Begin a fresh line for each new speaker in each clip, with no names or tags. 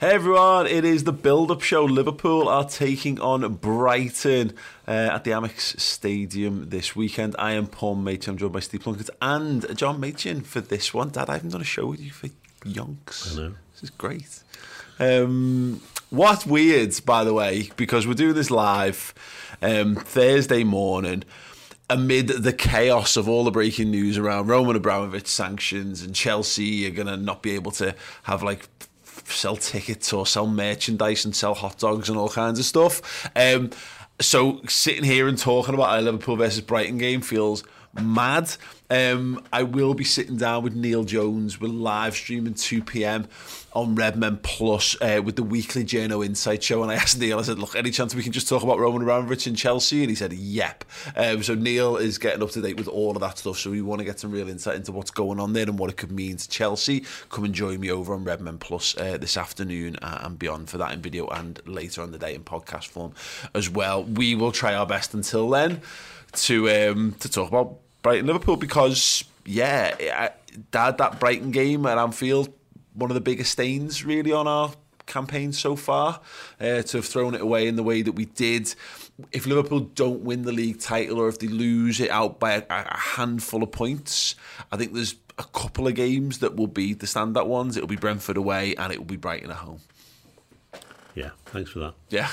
Hey everyone, it is the build up show. Liverpool are taking on Brighton uh, at the Amex Stadium this weekend. I am Paul Machin, I'm joined by Steve Plunkett and John Machin for this one. Dad, I haven't done a show with you for yonks.
I know.
This is great. Um, what weird, by the way, because we're doing this live um, Thursday morning amid the chaos of all the breaking news around Roman Abramovich sanctions and Chelsea are going to not be able to have like sell tickets or sell merchandise and sell hot dogs and all kinds of stuff. Um, so sitting here and talking about a Liverpool versus Brighton game feels mad. Um, I will be sitting down with Neil Jones. We're live streaming 2 p.m. on Redmen Plus uh, with the weekly Journo Insight Show. And I asked Neil, I said, look, any chance we can just talk about Roman Abramovich and Chelsea? And he said, yep. Um, so Neil is getting up to date with all of that stuff. So we want to get some real insight into what's going on there and what it could mean to Chelsea. Come and join me over on Redmen Plus uh, this afternoon uh, and beyond for that in video and later on the day in podcast form as well. We will try our best until then to um, to talk about Brighton Liverpool because yeah, Dad, that Brighton game at Anfield, one of the biggest stains really on our campaign so far. Uh, to have thrown it away in the way that we did. If Liverpool don't win the league title or if they lose it out by a, a handful of points, I think there's a couple of games that will be the standout ones. It'll be Brentford away and it will be Brighton at home.
Yeah, thanks for that.
Yeah.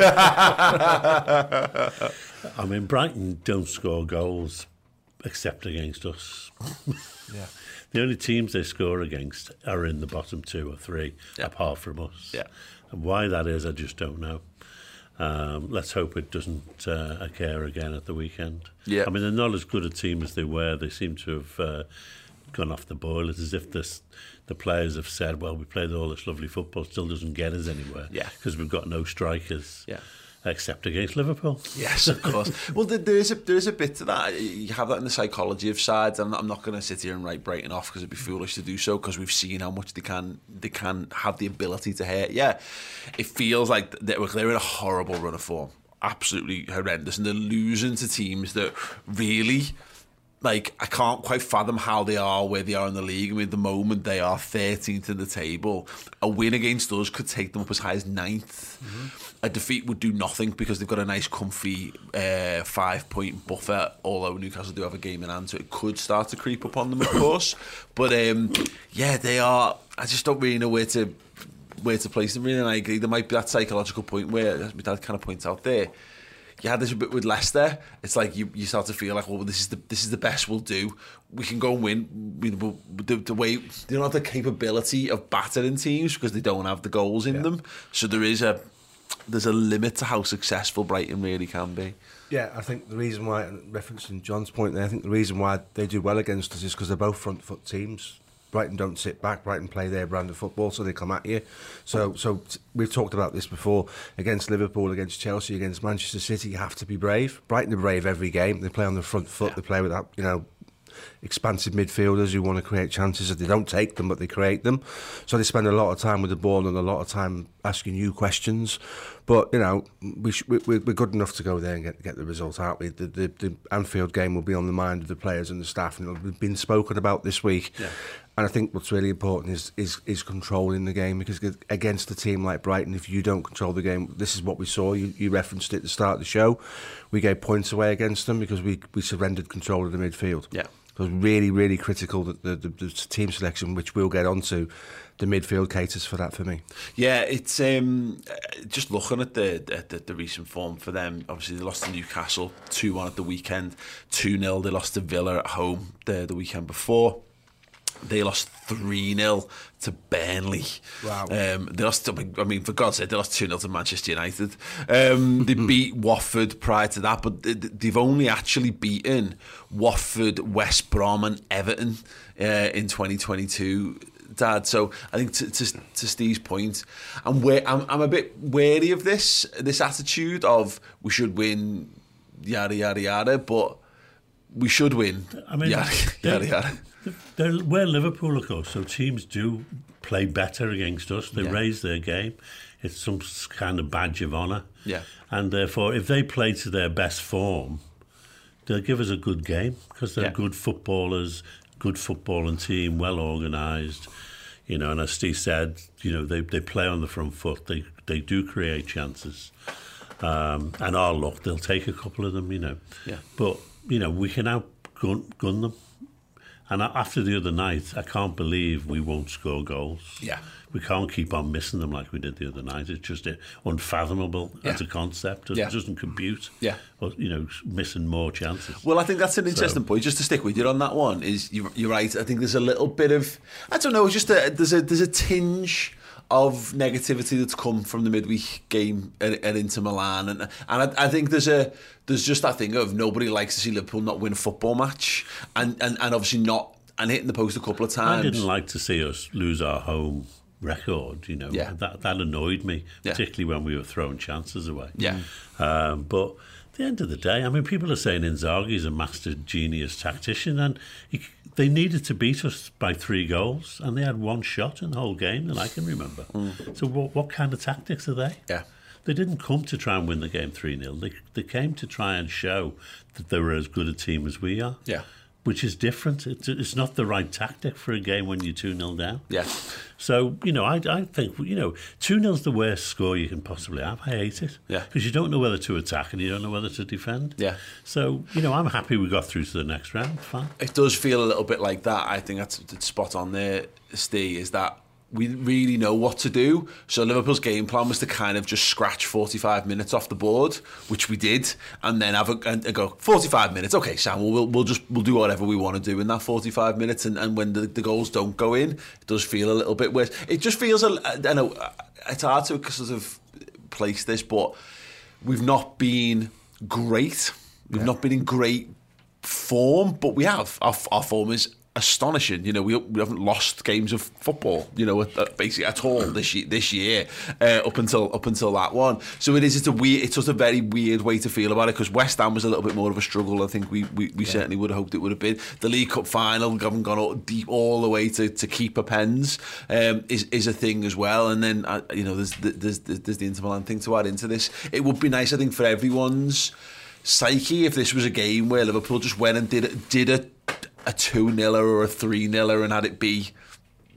I mean, Brighton don't score goals except against us.
yeah.
The only teams they score against are in the bottom two or three,
Yeah.
apart from us.
Yeah.
And why that is, I just don't know. Um, let's hope it doesn't uh, occur again at the weekend.
Yeah.
I mean, they're not as good a team as they were. They seem to have uh, gone off the boil. It's as if this, the players have said, well, we played all this lovely football, still doesn't get us anywhere.
Yeah.
Because we've got no strikers.
Yeah.
Except against Liverpool.
Yes, of course. well, there, is a there is a bit to that. You have that in the psychology of sides. I'm not, I'm not going to sit here and write Brighton off because it'd be foolish to do so because we've seen how much they can they can have the ability to hurt. Yeah, it feels like they're, they're in a horrible run of form, absolutely horrendous, and they're losing to teams that really. Like I can't quite fathom how they are where they are in the league. I mean, at the moment they are 13th in the table. A win against us could take them up as high as 9th a defeat would do nothing because they've got a nice, comfy uh, five point buffer. Although Newcastle do have a game in hand, so it could start to creep up on them, of course. But um, yeah, they are. I just don't really know where to where to place them. Really, and I agree. There might be that psychological point where, my dad kind of points out there. You had this a bit with Leicester. It's like you, you start to feel like, well, this is the this is the best we'll do. We can go and win. We, the, the way they don't have the capability of battering teams because they don't have the goals in them. So there is a there's a limit to how successful Brighton really can be.
Yeah, I think the reason why, referencing John's point there, I think the reason why they do well against us is because they're both front foot teams. Brighton don't sit back. Brighton play their brand of football, so they come at you. So, so we've talked about this before against Liverpool, against Chelsea, against Manchester City. You have to be brave. Brighton are brave every game. They play on the front foot. Yeah. They play with that, you know, expansive midfielders who want to create chances they don't take them, but they create them. So they spend a lot of time with the ball and a lot of time asking you questions But, you know, we we, we're good enough to go there and get, get the result, aren't we? The, the, the Anfield game will be on the mind of the players and the staff, and it'll be been spoken about this week.
Yeah.
And I think what's really important is, is is controlling the game because against a team like Brighton, if you don't control the game, this is what we saw. You, you referenced it at the start of the show. We gave points away against them because we, we surrendered control of the midfield.
Yeah.
Was really, really critical that the, the, the team selection, which we'll get onto, the midfield caters for that for me.
Yeah, it's um, just looking at the, the the recent form for them. Obviously, they lost to Newcastle two one at the weekend, two 0 They lost to Villa at home the the weekend before. They lost 3 0 to Burnley.
Wow.
Um, they lost, I mean, for God's sake, they lost 2 0 to Manchester United. Um, they beat Watford prior to that, but they- they've only actually beaten Watford, West Brom, and Everton uh, in 2022. Dad, so I think to, to, to Steve's point, I'm, wa- I'm I'm a bit wary of this this attitude of we should win, yada yada yada, but we should win,
I mean,
yada yada yada.
They're, we're Liverpool, of course, so teams do play better against us. They
Yeah.
raise their game. It's some kind of badge of honour.
Yeah.
And therefore, if they play to their best form, they'll give us a good game because they're
Yeah.
good footballers, good footballing team, well organised. You know, and as Steve said, you know, they, they play on the front foot. They they do create chances. Um, and our luck, they'll take a couple of them, you know.
Yeah.
But, you know, we can outgun gun them. And after the other night, I can't believe we won't score goals.
Yeah.
We can't keep on missing them like we did the other night. It's just uh, unfathomable as a concept. It
Yeah.
doesn't compute.
Yeah.
Or, you know, missing more chances.
Well, I think that's an interesting point. Just to stick with you on that one, is you, you're right. I think there's a little bit of I don't know, just a, there's a there's a tinge of negativity that's come from the midweek game at, at Inter Milan, and and I, I think there's a there's just that thing of nobody likes to see Liverpool not win a football match, and and, and obviously not and hitting the post a couple of times.
I didn't like to see us lose our home record. You know,
Yeah.
that that annoyed me,
Yeah.
particularly when we were throwing chances away.
Yeah.
Um, but the end of the day, I mean, people are saying Inzaghi's a master genius tactician, and he, they needed to beat us by three goals, and they had one shot in the whole game that I can remember. So, what, what kind of tactics are they?
Mm. Yeah.
They didn't come to try and win the game 3 0. They, they came to try and show that they were as good a team as we are.
Yeah.
Which is different. It's, not the right tactic for a game when you're 2 0 down.
Yeah.
So, you know, I, I think, you know, 2 0's the worst score you can possibly have. I hate it.
Yeah.
Because you don't know whether to attack and you don't know whether to defend.
Yeah.
So, you know, I'm happy we got through to the next round. Fine.
it does feel a little bit like that. I think that's, that's spot on there, Steve, is that we really know what to do. So Liverpool's game plan was to kind of just scratch 45 minutes off the board, which we did, and then have a, and, go 45 minutes. Okay, Sam, we'll, we'll just we'll do whatever we want to do in that 45 minutes, and, and when the, the goals don't go in, it does feel a little bit worse. It just feels a, I know it's hard to sort of place this, but we've not been great. We've not been in great form, but we have. Our, our form is astonishing. You know, we, we haven't lost games of football. You know, at, at basically at all this year. This year, uh, up until up until that one. So it is. It's a weird. It's just a very weird way to feel about it because West Ham was a little bit more of a struggle. I think we we, we certainly would have hoped it would have been the League Cup final. Haven't gone all, deep all the way to to keeper pens. Um, is is a thing as well. And then uh, you know, there's there's there's, there's the Inter Milan thing to add into this. It would be nice, I think, for everyone's psyche if this was a game where Liverpool just went and did did a a two niler or a three niler and had it be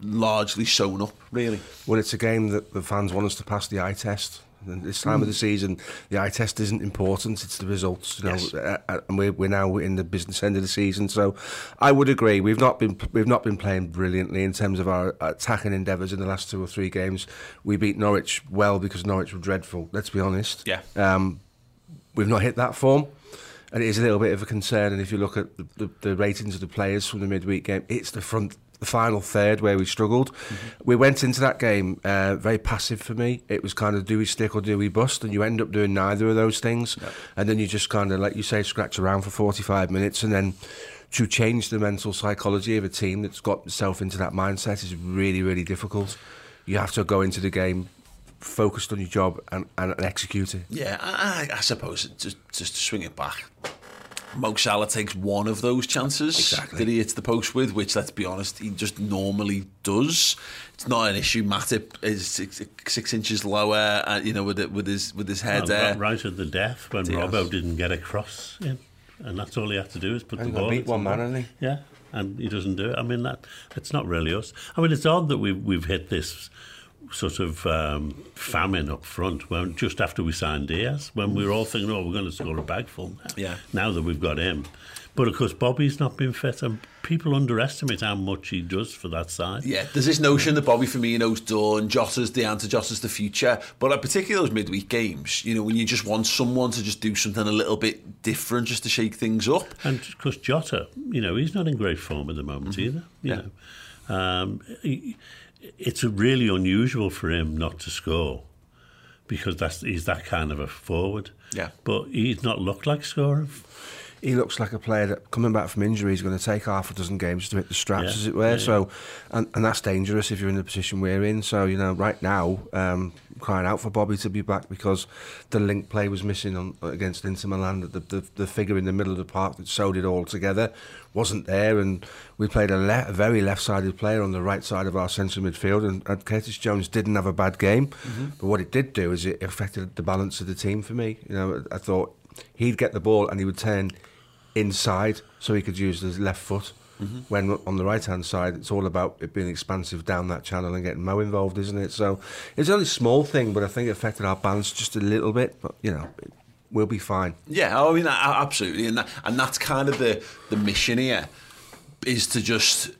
largely shown up. Really,
Well, it's a game that the fans want us to pass the eye test. And this time of the season, the eye test isn't important; it's the results. You know,
Yes.
uh, uh, and we're, we're now in the business end of the season. So, I would agree. We've not been we've not been playing brilliantly in terms of our attacking endeavours in the last two or three games. We beat Norwich well because Norwich were dreadful. Let's be honest.
Yeah.
Um, we've not hit that form. And it is a little bit of a concern. And if you look at the, the, the ratings of the players from the midweek game, it's the front, the final third where we struggled. We went into that game uh, very passive for me. It was kind of do we stick or do we bust? And you end up doing neither of those things. And then you just kind of, like you say, scratch around for 45 minutes. And then to change the mental psychology of a team that's got itself into that mindset is really, really difficult. You have to go into the game focused on your job and, and, and execute it.
yeah. I, I I suppose just just to swing it back. Mo Salah takes one of those chances
Exactly.
that he hits the post with, which, let's be honest, he just normally does. It's not an issue. Matip is six, six inches lower, uh, you know, with it, with his with his head there.
right- right at the death when
Diaz.
Robbo didn't get a cross in. And that's all he had to do is put
And
the ball
beat one man,
ball.
hasn't
Yeah, and he doesn't do it. I mean, that it's not really us. I mean, it's odd that we've, we've hit this sort of um, famine up front when just after we signed Diaz, when we were all thinking, oh, we're going to score a bagful now,
Yeah.
now that we've got him. But of course, Bobby's not been fit, and people underestimate how much he does for that side.
Yeah, there's this notion that Bobby Firmino's done, Jota's the answer, Jota's the future. But particularly those midweek games, you know, when you just want someone to just do something a little bit different, just to shake things up.
And of course, Jota, you know, he's not in great form at the moment either. You
Yeah.
know, um, he, it's really unusual for him not to score because that's he's that kind of a forward.
Yeah.
but he's not looked like scoring.
he looks like a player that coming back from injury is going to take half a dozen games to hit the straps,
Yeah,
as it were.
yeah,
So, and, and that's dangerous if you're in the position we're in. So, you know, right now, um, crying out for Bobby to be back because the link play was missing on against Inter Milan. The, the, the figure in the middle of the park that sewed it all together wasn't there, and we played a, le- a very left-sided player on the right side of our central midfield. And, and Curtis Jones didn't have a bad game, mm-hmm. but what it did do is it affected the balance of the team for me. You know, I thought he'd get the ball and he would turn inside so he could use his left foot. Mm-hmm. When on the right hand side, it's all about it being expansive down that channel and getting Mo involved, isn't it? So it's only a small thing, but I think it affected our balance just a little bit. But you know, we'll be fine.
Yeah, I mean, absolutely, and that, and that's kind of the the mission here is to just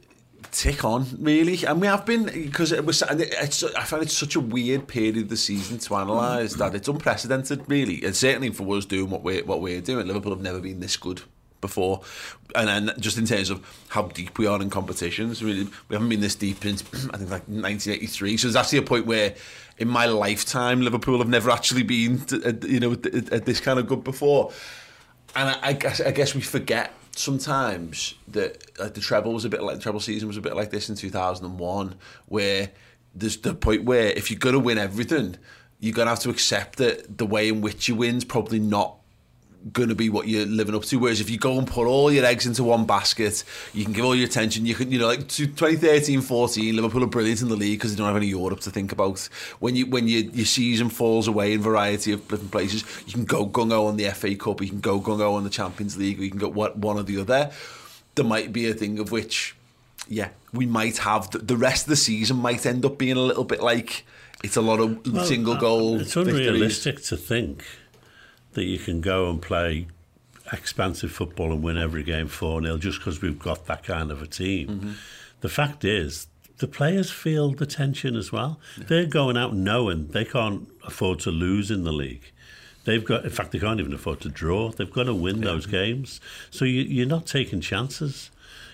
tick on really and we have been because it was it's, I find it such a weird period of the season to analyse that it's unprecedented really and certainly for us doing what we're what we're doing Liverpool have never been this good before. And then just in terms of how deep we are in competitions really we haven't been this deep since I think like 1983 so there's actually a point where in my lifetime Liverpool have never actually been to, you know at this kind of good before. And I, I guess I guess we forget sometimes that like the treble was a bit like the treble season was a bit like this in 2001 where there's the point where if you're going to win everything you're going to have to accept that the way in which you win's probably not going to be what you're living up to. Whereas if you go and put all your eggs into one basket, you can give all your attention. You can, you know, like 2013, 14, Liverpool are brilliant in the league because they don't have any Europe to think about. When you when you, your season falls away in variety of different places, you can go gung ho on the FA Cup, you can go gung ho on the Champions League, or you can go one or the other. There might be a thing of which, yeah, we might have the, the rest of the season might end up being a little bit like it's a lot of well, single goal.
It's unrealistic victories. to think that you can go and play expansive football and win every game 4 0 just because we've got that kind of a team. Mm-hmm. The fact is, the players feel the tension as well. Yeah. They're going out knowing they can't afford to lose in the league. They've got, in fact, they can't even afford to draw. They've got to win yeah. those games. So you, you're not taking chances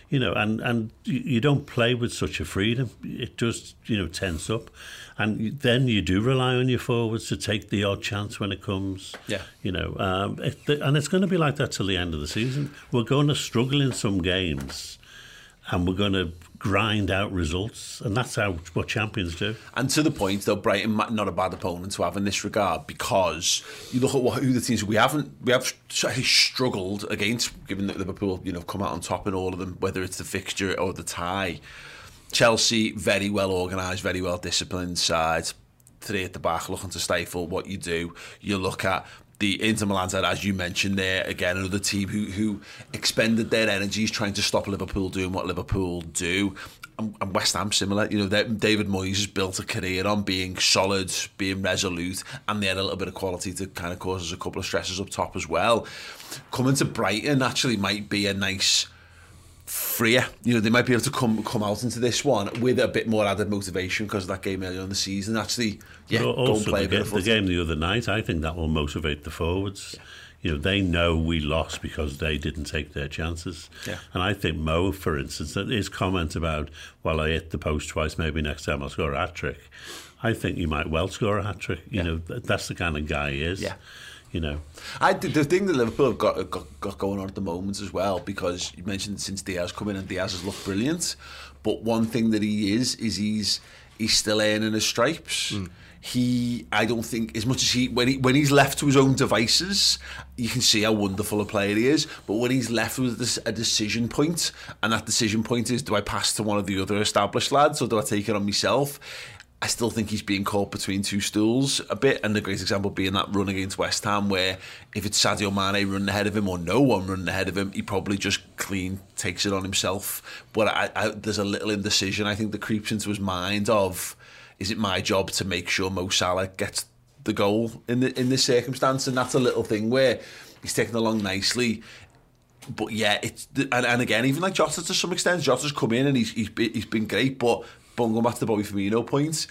you know, and and you don't play with such a freedom. It just you know tense up, and then you do rely on your forwards to take the odd chance when it comes.
Yeah,
you know, um, it, and it's going to be like that till the end of the season. We're going to struggle in some games, and we're going to grind out results, and that's how what champions do.
And to the point, though, Brighton not a bad opponent to have in this regard because you look at what, who the teams we haven't we have struggled against, given that Liverpool you know come out on top in all of them, whether it's the fixture or the tie. Chelsea very well organised, very well disciplined side. Three at the back, looking to stifle what you do. You look at the Inter Milan side, as you mentioned there, again, another team who, who expended their energies trying to stop Liverpool doing what Liverpool do. And, and West Ham similar, you know, David Moyes has built a career on being solid, being resolute, and they had a little bit of quality to kind of cause us a couple of stresses up top as well. Coming to Brighton actually might be a nice freer. You know, they might be able to come come out into this one with a bit more added motivation because of that game earlier in the season. Actually, yeah,
but also go and play the, a bit of the game the other night, I think that will motivate the forwards. Yeah. You know, they know we lost because they didn't take their chances.
Yeah.
And I think Mo, for instance, his comment about, well, I hit the post twice, maybe next time I'll score a hat trick. I think you might well score a hat trick. You yeah. know, that's the kind of guy he is.
Yeah
you know.
I the thing that Liverpool have got, got, got going on at the moment as well, because you mentioned since Diaz come in and Diaz has looked brilliant, but one thing that he is is he's he's still earning his stripes. Mm. He, I don't think, as much as he when he when he's left to his own devices, you can see how wonderful a player he is. But when he's left with this, a decision point, and that decision point is, do I pass to one of the other established lads or do I take it on myself? I still think he's being caught between two stools a bit, and the great example being that run against West Ham, where if it's Sadio Mane running ahead of him or no one running ahead of him, he probably just clean takes it on himself. But I, I, there's a little indecision I think that creeps into his mind of, is it my job to make sure Mo Salah gets the goal in the in this circumstance? And that's a little thing where he's taking along nicely but yeah, it's and, and again, even like Jota to some extent, Jota's come in and he's he's he's been great, but but going back to the Bobby Firmino point,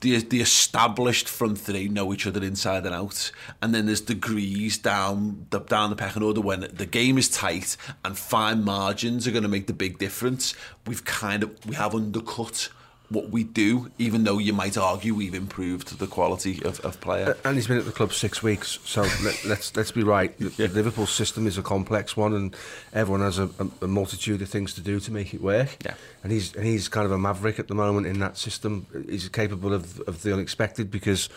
the the established front three know each other inside and out, and then there's degrees down the down the pecking order when the game is tight and fine margins are going to make the big difference. We've kind of we have undercut what we do, even though you might argue we've improved the quality of, of player.
Uh, and he's been at the club six weeks, so let, us let's, let's be right. The, yeah. Liverpool system is a complex one, and everyone has a, a, multitude of things to do to make it work.
Yeah.
And he's and he's kind of a maverick at the moment in that system. He's capable of, of the unexpected because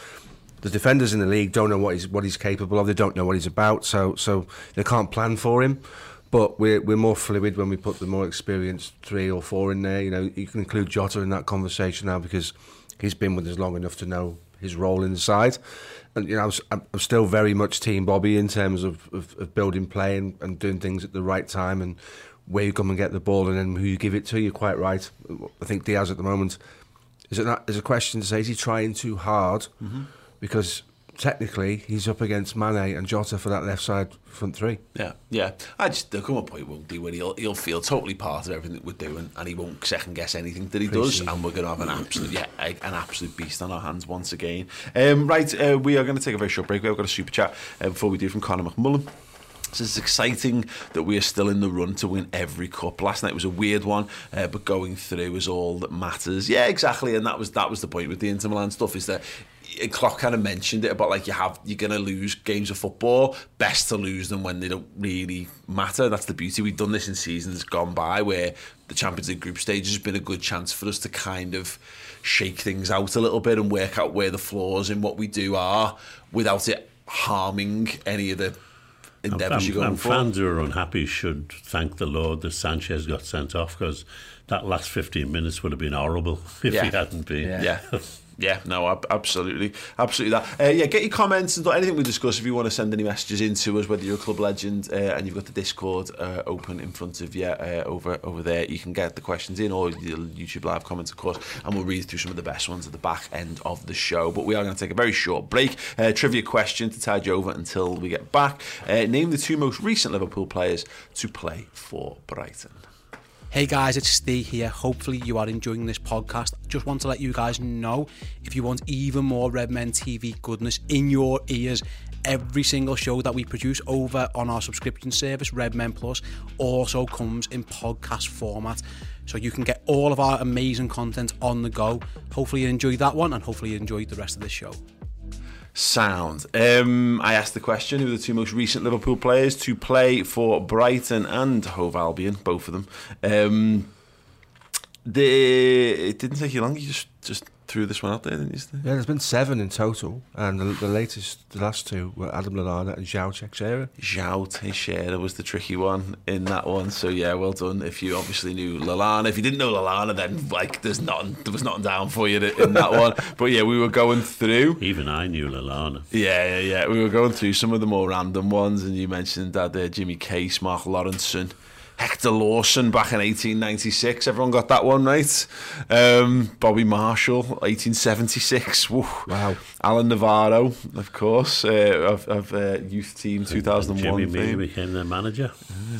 the defenders in the league don't know what he's what he's capable of. They don't know what he's about, so so they can't plan for him. But we're we're more fluid when we put the more experienced three or four in there. You know, you can include Jota in that conversation now because he's been with us long enough to know his role inside. And you know, I'm, I'm still very much team Bobby in terms of, of, of building play and, and doing things at the right time. And where you come and get the ball and then who you give it to. You're quite right. I think Diaz at the moment is it not, is a question to say is he trying too hard
Mm-hmm.
because technically he's up against Mane and Jota for that left side front three.
Yeah, yeah. I just there'll come a point won't be where he'll he'll feel totally part of everything that we're doing, and he won't second guess anything that he does,
Pre-season.
and we're to have an absolute yeah an absolute beast on our hands once again. Um, right, uh, we are going to take a very short break. We've got a super chat uh, before we do from Conor McMullen. So it's exciting that we are still in the run to win every cup. Last night was a weird one, uh, but going through is all that matters. Yeah, exactly, and that was that was the point with the Inter Milan stuff. Is that Klopp kind of mentioned it about like you have you're going to lose games of football. Best to lose them when they don't really matter. That's the beauty. We've done this in seasons gone by where the Champions League group stage has been a good chance for us to kind of shake things out a little bit and work out where the flaws in what we do are without it harming any of the endeavours you're
And,
going
and
for.
fans who are unhappy should thank the Lord that Sanchez got sent off because that last 15 minutes would have been horrible if
Yeah.
he hadn't been.
Yeah. Yeah, no, absolutely, absolutely that. Uh, yeah, get your comments and anything we discuss. If you want to send any messages in to us, whether you're a club legend uh, and you've got the Discord uh, open in front of you uh, over over there, you can get the questions in or the YouTube live comments, of course, and we'll read through some of the best ones at the back end of the show. But we are going to take a very short break. Uh, trivia question to tide you over until we get back. Uh, name the two most recent Liverpool players to play for Brighton.
Hey guys, it's Steve here. Hopefully, you are enjoying this podcast. Just want to let you guys know if you want even more Redmen TV goodness in your ears, every single show that we produce over on our subscription service, Redmen Plus, also comes in podcast format. So you can get all of our amazing content on the go. Hopefully, you enjoyed that one, and hopefully, you enjoyed the rest of the show.
Sound. Um, I asked the question who are the two most recent Liverpool players to play for Brighton and Hove Albion, both of them. Um, the, it didn't take you long, you just, just threw this one out there, didn't you? Steve?
Yeah, there's been seven in total, and the, the latest, the last two were Adam Lallana and João Teixeira.
João Teixeira was the tricky one in that one. So yeah, well done. If you obviously knew Lallana, if you didn't know Lallana, then like there's nothing, there was nothing down for you in that one. But yeah, we were going through.
Even I knew Lallana.
Yeah, yeah, yeah. We were going through some of the more random ones, and you mentioned that there, Jimmy Case, Mark Lawrenson, Hector Lawson back in 1896. Everyone got that one right. Um, Bobby Marshall, 1876. Woo.
Wow.
Alan Navarro, of course, uh, of, of uh, youth team 2001.
Jimmy Meany
fame.
became their manager.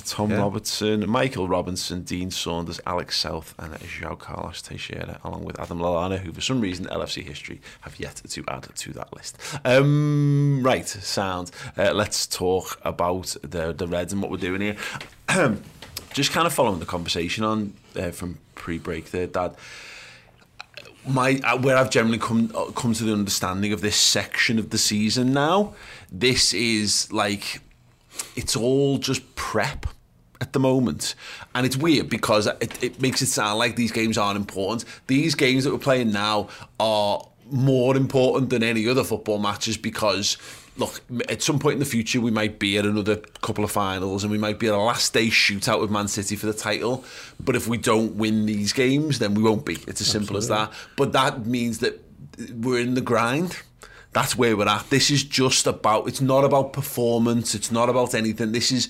Tom
Yeah.
Robertson, Michael Robinson, Dean Saunders, Alex South, and João Carlos Teixeira, along with Adam Lallana, who for some reason LFC history have yet to add to that list. Um, right, sound. Uh, let's talk about the the Reds and what we're doing here. Just kind of following the conversation on uh, from pre-break there, Dad my uh, where I've generally come uh, come to the understanding of this section of the season now. This is like it's all just prep at the moment, and it's weird because it, it makes it sound like these games aren't important. These games that we're playing now are more important than any other football matches because look, at some point in the future, we might be at another couple of finals and we might be at a last day shootout with Man City for the title. But if we don't win these games, then we won't be. It's as simple as that. But that means that we're in the grind. That's where we're at. This is just about, it's not about performance, it's not about anything. This is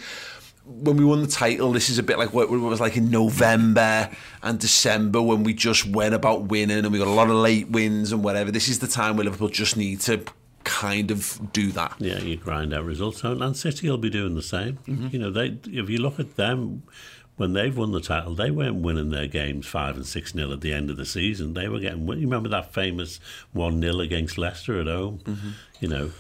when we won the title, this is a bit like what it was like in November and December when we just went about winning and we got a lot of late wins and whatever. This is the time where Liverpool just need to kind of do that.
Yeah, you grind out results out, and City will be doing the same.
Mm-hmm.
You know, they if you look at them when they've won the title, they weren't winning their games five and six nil at the end of the season. They were getting. You remember that famous one 0 against Leicester at home?
Mm-hmm.
You know.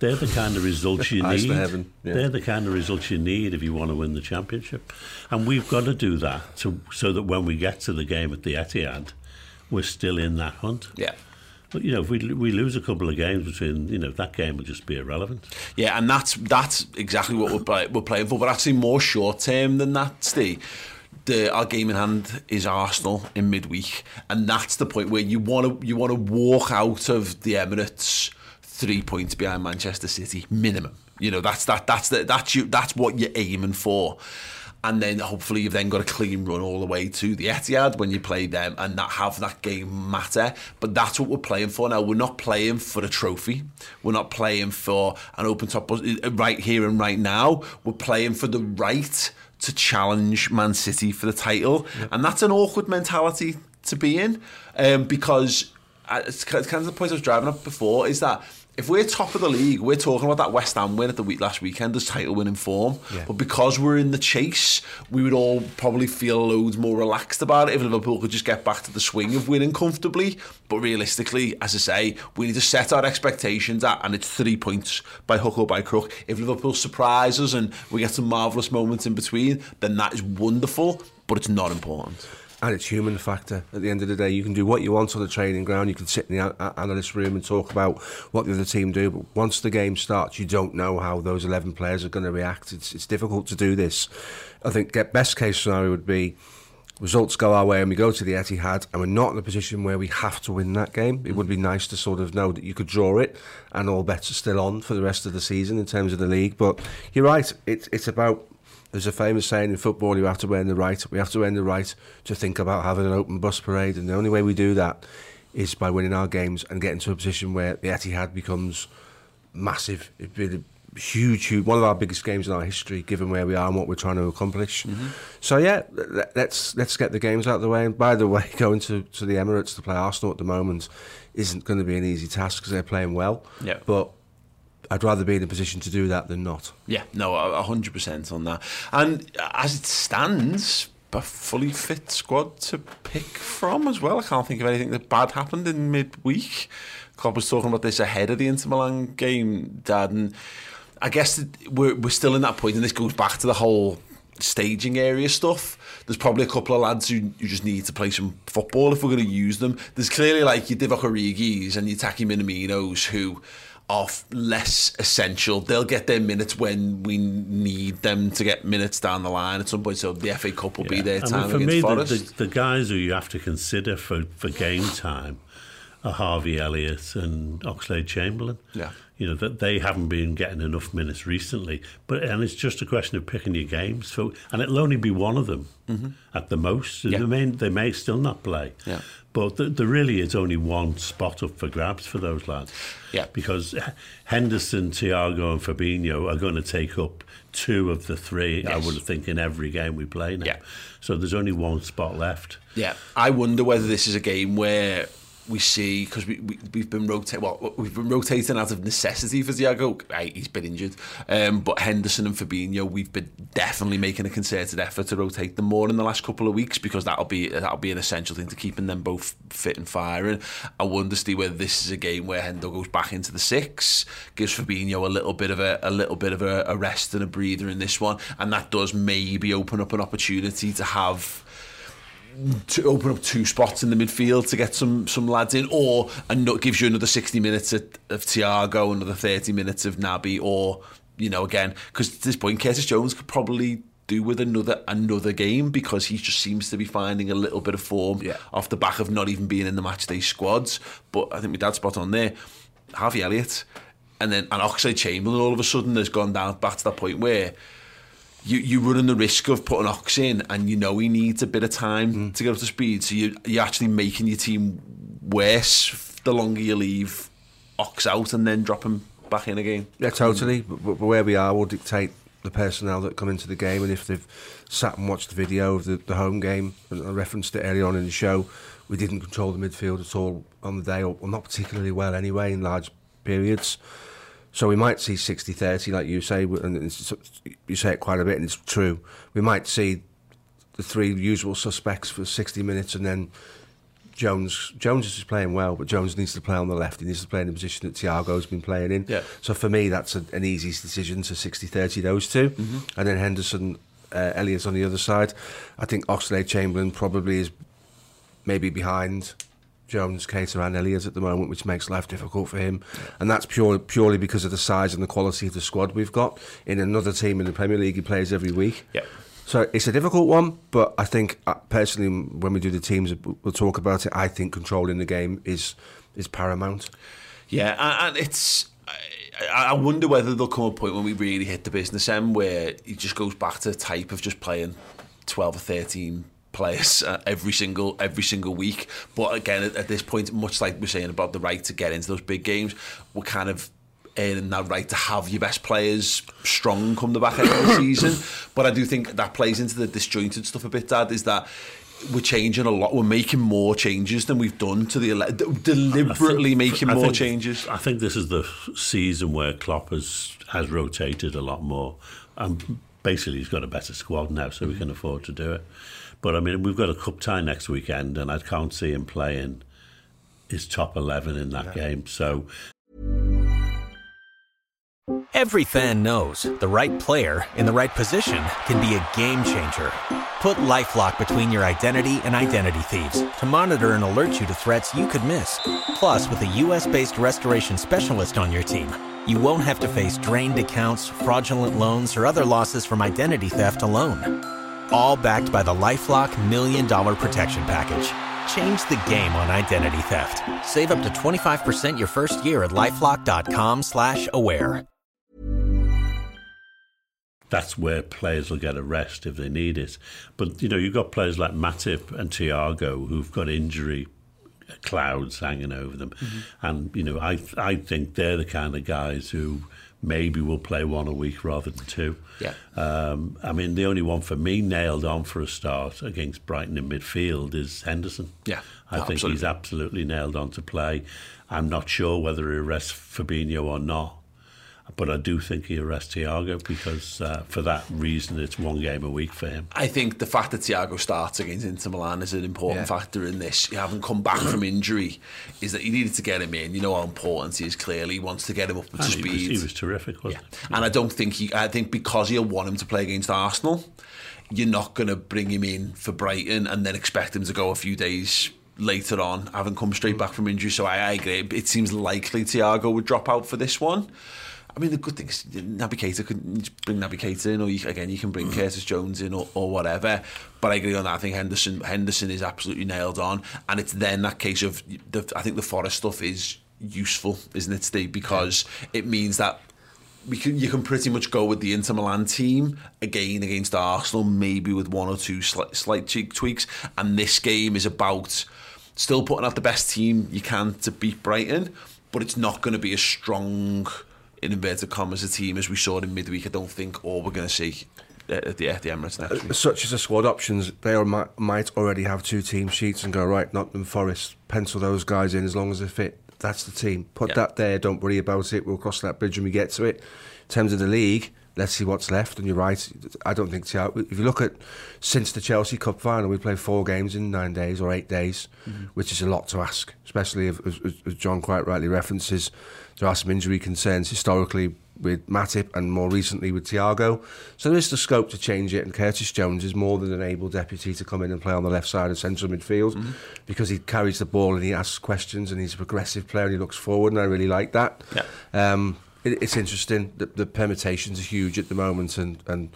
They're the kind of results you need.
yeah.
They're the kind of results you need if you want to win the championship, and we've got to do that to, so that when we get to the game at the Etihad, we're still in that hunt.
Yeah.
But you know, if we we lose a couple of games between, you know, that game will just be irrelevant.
Yeah, and that's that's exactly what we're, play, we're playing for. But actually, more short term than that, Steve. The, our game in hand is Arsenal in midweek, and that's the point where you want to you want to walk out of the Emirates three points behind Manchester City minimum. You know that's that that's the, that's you that's what you're aiming for. And then hopefully you've then got a clean run all the way to the Etihad when you play them and not have that game matter. But that's what we're playing for now. We're not playing for a trophy. We're not playing for an open top right here and right now. We're playing for the right to challenge Man City for the title, and that's an awkward mentality to be in um, because uh, it's kind of the point I was driving up before is that if we're top of the league, we're talking about that West Ham win at the week last weekend as title winning form.
Yeah.
But because we're in the chase, we would all probably feel loads more relaxed about it if Liverpool could just get back to the swing of winning comfortably. But realistically, as I say, we need to set our expectations at, and it's three points by hook or by crook. If Liverpool surprise us and we get some marvellous moments in between, then that is wonderful, but it's not important.
And it's human factor. At the end of the day, you can do what you want on the training ground. You can sit in the analyst room and talk about what the other team do. But once the game starts, you don't know how those 11 players are going to react. It's, it's difficult to do this. I think best case scenario would be results go our way and we go to the Etihad and we're not in a position where we have to win that game. It would be nice to sort of know that you could draw it and all bets are still on for the rest of the season in terms of the league. But you're right. It's it's about there's a famous saying in football you have to earn the right. We have to earn the right to think about having an open bus parade, and the only way we do that is by winning our games and getting to a position where the Etihad becomes massive. It'd be a huge, huge, one of our biggest games in our history, given where we are and what we're trying to accomplish. Mm-hmm. So yeah, let- let's let's get the games out of the way. And by the way, going to, to the Emirates to play Arsenal at the moment isn't going to be an easy task because they're playing well.
Yeah.
But I'd rather be in a position to do that than not.
Yeah, no, a hundred percent on that. And as it stands, a fully fit squad to pick from as well. I can't think of anything that bad happened in midweek. Klopp was talking about this ahead of the Inter Milan game, Dad, and I guess we're we're still in that point, and this goes back to the whole staging area stuff. There's probably a couple of lads who, who just need to play some football if we're going to use them. There's clearly like your Divock Origis and your Taki Minaminos who are f- less essential. They'll get their minutes when we need them to get minutes down the line at some point. So the FA Cup will be their
I mean,
time
for
against
me, the, the, the guys who you have to consider for, for game time are Harvey Elliott and Oxlade Chamberlain.
Yeah.
You know, that they haven't been getting enough minutes recently. But and it's just a question of picking your games. So and it'll only be one of them at the most.
Mm-hmm. Yeah.
They, may, they may still not play.
Yeah.
But th- there really is only one spot up for grabs for those lads.
Yeah.
Because Henderson, Thiago, and Fabinho are going to take up two of the three, I would think, in every game we play now.
Yeah.
So there's only one spot left.
Yeah, I wonder whether this is a game where we see because we, we we've been rotating. Well, we've been rotating out of necessity for Thiago. Right, he's been injured, um, but Henderson and Fabinho, we've been definitely making a concerted effort to rotate them more in the last couple of weeks because that'll be that'll be an essential thing to keeping them both fit and firing. I wonder, Steve, whether this is a game where Hendo goes back into the six, gives Fabinho a little bit of a, a little bit of a, a rest and a breather in this one, and that does maybe open up an opportunity to have to open up two spots in the midfield to get some some lads in, or and gives you another sixty minutes of, of Thiago, another thirty minutes of Naby, or you know again because at this point Curtis Jones could probably do with another another game because he just seems to be finding a little bit of form
Yeah.
off the back of not even being in the match day squads. But I think my dad's spot on there. Harvey Elliott and then and Oxlade Chamberlain all of a sudden has gone down back to that point where you you running the risk of putting Ox in, and you know he needs a bit of time mm. to get up to speed. So you you're actually making your team worse the longer you leave Ox out and then drop him back in again.
Yeah, totally. But, but where we are will dictate the personnel that come into the game, and if they've sat and watched the video of the, the home game, and I referenced it earlier on in the show, we didn't control the midfield at all on the day, or, or not particularly well anyway in large periods. So we might see 60 30, like you say, and you say it quite a bit, and it's true. We might see the three usual suspects for 60 minutes, and then Jones Jones is playing well, but Jones needs to play on the left. He needs to play in the position that Thiago's been playing in.
Yeah.
So for me, that's a, an easy decision to 60-30 those 2 mm-hmm. And then Henderson, uh, Elliott on the other side. I think Oxlade Chamberlain probably is maybe behind Jones, Keita and Elliott at the moment, which makes life difficult for him. And that's pure, purely because of the size and the quality of the squad we've got. In another team in the Premier League, he plays every week.
Yeah.
So it's a difficult one, but I think uh, personally, when we do the teams, we'll talk about it. I think controlling the game is is paramount.
Yeah, and, it's. I, I wonder whether there'll come a point when we really hit the business end where it just goes back to the type of just playing twelve or thirteen players uh, every single every single week. But again, at, at this point, much like we're saying about the right to get into those big games, we're kind of earning that right to have your best players strong come the back end of the season. But I do think that plays into the disjointed stuff a bit, Dad, is that we're changing a lot. We're making more changes than we've done to the ele- deliberately
think-
making more
think-
changes.
I think this is the season where Klopp has has rotated a lot more. And basically, he's got a better squad now, so we can afford to do it. But I mean, we've got a cup tie next weekend, and I can't see him playing his top eleven in that game. So
Every fan knows the right player in the right position can be a game changer. Put LifeLock between your identity and identity thieves to monitor and alert you to threats you could miss. Plus, with a US-based restoration specialist on your team, you won't have to face drained accounts, fraudulent loans, or other losses from identity theft alone. All backed by the LifeLock Million Dollar Protection Package. Change the game on identity theft. Save up to 25% your first year at LifeLock.com slash aware.
that's where players will get a rest if they need it. But you know, you've got players like Matip and Thiago who've got injury clouds hanging over them, mm-hmm. and you know, I I think they're the kind of guys who maybe we'll play one a week rather than two.
Yeah.
Um, I mean, the only one for me nailed on for a start against Brighton in midfield is Henderson.
Yeah,
I think he's absolutely nailed on to play. I'm not sure whether he arrests Fabinho or not. But I do think he arrests Thiago because uh, for that reason it's one game a week for him.
I think the fact that Thiago starts against Inter Milan is an important
Yeah.
factor in this. You haven't come back from injury, is that you needed to get him in. You know how important he is. Clearly, he wants to get him up to
And he,
speed.
was, he was terrific, wasn't he?
And I don't think he. I think because he'll want him to play against Arsenal, you're not going to bring him in for Brighton and then expect him to go a few days later on, having come straight back from injury. So I, I agree. It seems likely Thiago would drop out for this one. I mean, the good thing is Naby Keita can bring Naby Keita in, or you, again, you can bring mm. Curtis Jones in, or, or whatever. But I agree on that. I think Henderson Henderson is absolutely nailed on, and it's then that case of the, I think the Forest stuff is useful, isn't it, Steve? Because it means that we can you can pretty much go with the Inter Milan team again against Arsenal, maybe with one or two slight, slight cheek tweaks. And this game is about still putting out the best team you can to beat Brighton, but it's not going to be a strong in inverted commas a team as we saw in midweek. I don't think, all we're going to see uh, at the, at the Emirates next uh, week.
Such as the squad options, they might, might already have two team sheets and go right. Nottingham Forest, pencil those guys in as long as they fit. That's the team. Put
Yeah.
that there. Don't worry about it. We'll cross that bridge when we get to it. In terms of the league, let's see what's left. And you're right. I don't think if you look at since the Chelsea Cup final, we played four games in nine days or eight days, which is a lot to ask. Especially if, as, as- John quite rightly references, there are some injury concerns historically with Matip and more recently with Thiago. So there is the scope to change it. And Curtis Jones is more than an able deputy to come in and play on the left side of central midfield because he carries the ball and he asks questions and he's a progressive player and he looks forward. And I really like that.
Yeah.
Um, it, it's interesting. The, the permutations are huge at the moment, and, and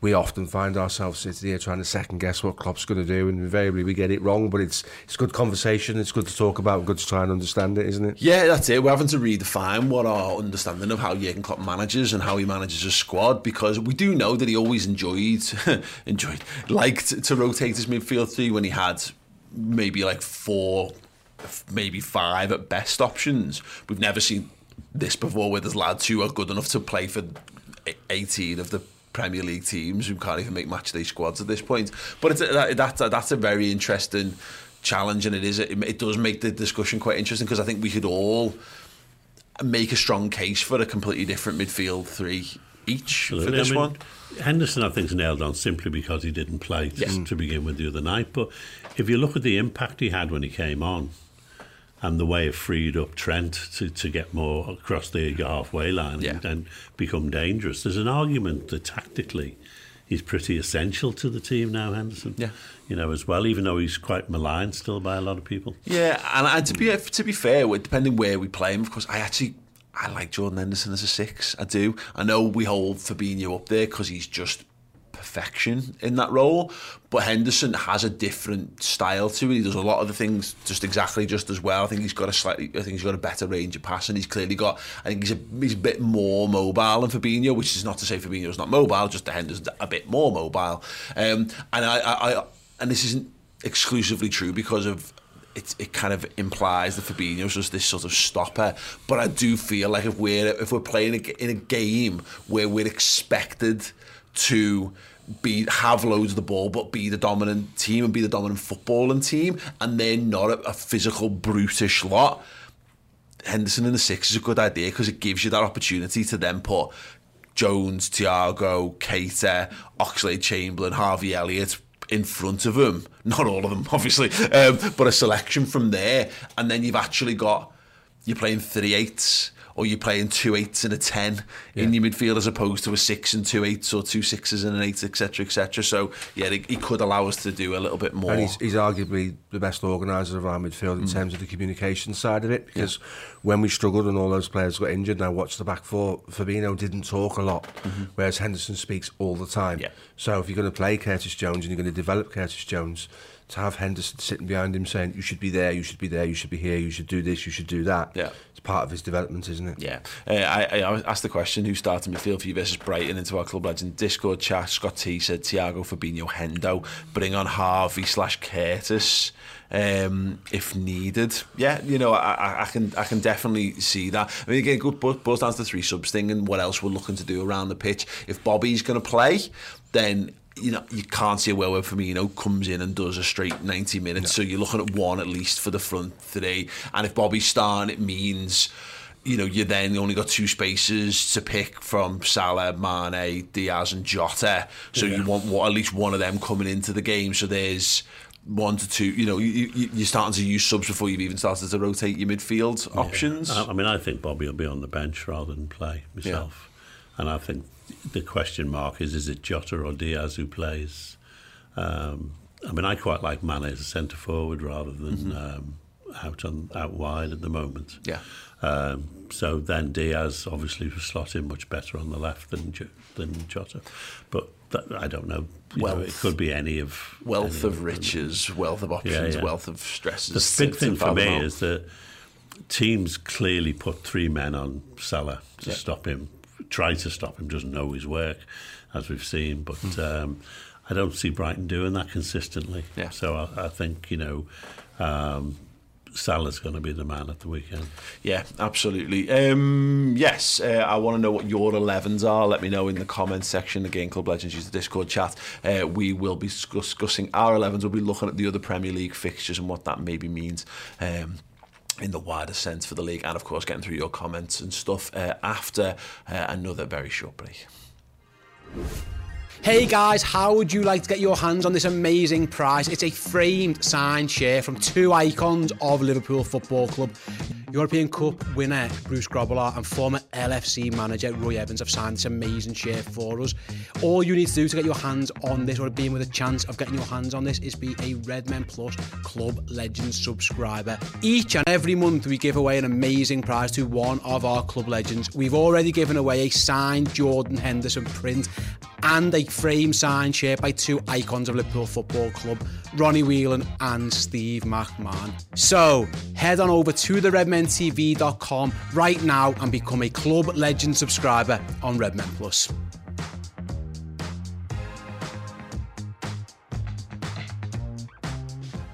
we often find ourselves sitting here trying to second guess what Klopp's going to do, and invariably we get it wrong. But it's it's good conversation. It's good to talk about. Good to try and understand it, isn't it?
Yeah, that's it. We're having to redefine what our understanding of how Jurgen Klopp manages and how he manages a squad because we do know that he always enjoyed, enjoyed, liked to rotate his midfield three when he had maybe like four, maybe five at best options. We've never seen this before where there's lads who are good enough to play for 18 of the Premier League teams who can't even make match day squads at this point. But it's, that, that's, a, that's a very interesting challenge and it is it, it does make the discussion quite interesting because I think we could all make a strong case for a completely different midfield three each for this
I mean,
one.
Henderson, I think, is nailed on simply because he didn't play to, to begin with the other night. But if you look at the impact he had when he came on and the way it freed up Trent to, to get more across the halfway line
Yeah.
and, and become dangerous, there's an argument that tactically he's pretty essential to the team now, Henderson.
Yeah.
You know, as well, even though he's quite maligned still by a lot of people.
Yeah, and, and to be to be fair, depending where we play him, of course, I actually I like Jordan Henderson as a six. I do. I know we hold Fabinho up there because he's just perfection in that role, but Henderson has a different style to it. He does a lot of the things just exactly just as well. I think he's got a slightly, I think he's got a better range of passing. He's clearly got, I think he's a he's a bit more mobile than Fabinho, which is not to say Fabinho's not mobile, just the Henderson's a bit more mobile. Um, and I, I, I, and this isn't exclusively true because of it, it kind of implies that Fabinho's just this sort of stopper. But I do feel like if we're if we're playing in a game where we're expected to be have loads of the ball, but be the dominant team and be the dominant footballing team, and they're not a, a physical brutish lot. Henderson in the six is a good idea because it gives you that opportunity to then put Jones, Thiago, Keita, Oxlade Chamberlain, Harvey Elliott in front of him. Not all of them, obviously, um, but a selection from there. And then you've actually got, you're playing three eights or you're playing two eights and a ten yeah. in your midfield as opposed to a six and two eights or two sixes and an eight, etc., etc. So yeah, he, he, could allow us to do a little bit more.
And he's, he's arguably the best organizer of our midfield in mm. terms of the communication side of it because yeah. when we struggled and all those players got injured, now watch the back four. Fabinho didn't talk a lot, mm-hmm. whereas Henderson speaks all the time.
Yeah.
So if you're going to play Curtis Jones and you're going to develop Curtis Jones to have Henderson sitting behind him saying, you should be there, you should be there, you should be here, you should do this, you should do that.
Yeah.
It's part of his development, isn't it?
Yeah. Uh, I, I asked the question, who started midfield for you versus Brighton into our Club Legend Discord chat. Scott T said Thiago, Fabinho, Hendo. Bring on Harvey slash Curtis um, if needed. Yeah, you know, I, I can I can definitely see that. I mean, again, good buzz down to the three subs thing and what else we're looking to do around the pitch. If Bobby's going to play, then you know, you can't see a world where Firmino comes in and does a straight 90 minutes. No. So you're looking at one at least for the front three. And if Bobby's starting, it means you know, you then only got two spaces to pick from Salah, Mane, Diaz, and Jota. So yeah. you want what, at least one of them coming into the game. So there's one to two. You know, you, you, you're starting to use subs before you've even started to rotate your midfield yeah. options.
I, I mean, I think Bobby will be on the bench rather than play myself, yeah. and I think the question mark is: is it Jota or Diaz who plays? Um, I mean, I quite like Mane as a centre forward rather than mm-hmm. um, out on out wide at the moment.
Yeah.
Um, so then Diaz obviously was slotted much better on the left than than Jota, but that, I don't know. Wealth, know, it could be any of
wealth
any
of, of riches, wealth of options, yeah, yeah. wealth of stresses.
The big thing for me is that teams clearly put three men on Salah to yeah. stop him try to stop him, doesn't know his work, as we've seen. But hmm. um, I don't see Brighton doing that consistently.
Yeah.
So I, I think, you know, um, Salah's going to be the man at the weekend.
Yeah, absolutely. Um, yes, uh, I want to know what your 11s are. Let me know in the comments section. Again, Club Legends use the Discord chat. Uh, we will be discussing our 11s. We'll be looking at the other Premier League fixtures and what that maybe means. Um, in the wider sense for the league, and of course, getting through your comments and stuff uh, after uh, another very short break.
Hey guys, how would you like to get your hands on this amazing prize? It's a framed signed share from two icons of Liverpool Football Club. European Cup winner Bruce Grobbelaar and former LFC manager Roy Evans have signed this amazing share for us. All you need to do to get your hands on this or being with a chance of getting your hands on this is be a Redmen Plus Club Legends subscriber. Each and every month we give away an amazing prize to one of our Club Legends. We've already given away a signed Jordan Henderson print and a frame signed share by two icons of Liverpool Football Club, Ronnie Whelan and Steve McMahon. So head on over to the redmentv.com right now and become a Club Legend subscriber on Redmen Plus.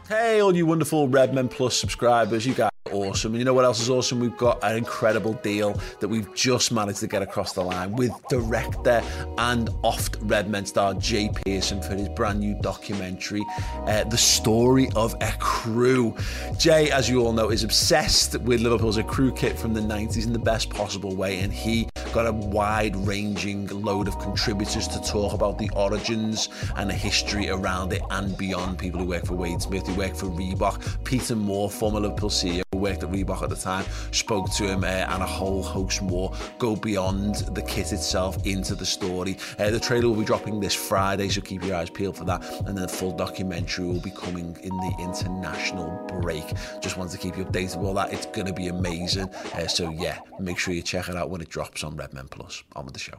Hey, all you wonderful Redmen Plus subscribers, you guys awesome. And you know what else is awesome? We've got an incredible deal that we've just managed to get across the line with director and oft Redmen star Jay Pearson for his brand new documentary, uh, The Story of Ecru. Jay, as you all know, is obsessed with Liverpool's ecru kit from the 90s in the best possible way, and he got a wide ranging load of contributors to talk about the origins and the history around it and beyond. People who work for Wade Smith, who work for Reebok, Peter Moore, former Liverpool CEO who worked at Reebok at the time, spoke to him, uh, and a whole host more go beyond the kit itself into the story. Uh, the trailer will be dropping this Friday, so keep your eyes peeled for that. And then the full documentary will be coming in the international break. Just wanted to keep you updated with all that. It's going to be amazing. Uh, so, yeah, make sure you check it out when it drops on Redmen Plus. On with the show.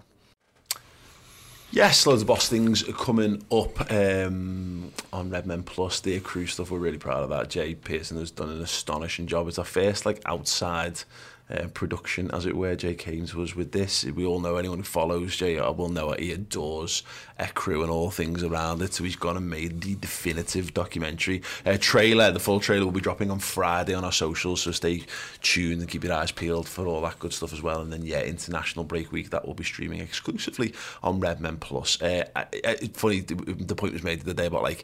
Yes, loads of boss things coming up um, on Redmen Plus. The crew stuff, we're really proud of that. Jay Pearson has done an astonishing job. It's our first like outside uh, production, as it were. Jake Haynes was with this. We all know anyone who follows JR will know it. he adores ecru and all things around it. So he's gone and made the definitive documentary uh, trailer. The full trailer will be dropping on Friday on our socials. So stay tuned and keep your eyes peeled for all that good stuff as well. And then yeah, International Break Week that will be streaming exclusively on Redmen Plus. Uh, funny, the point was made the other day about like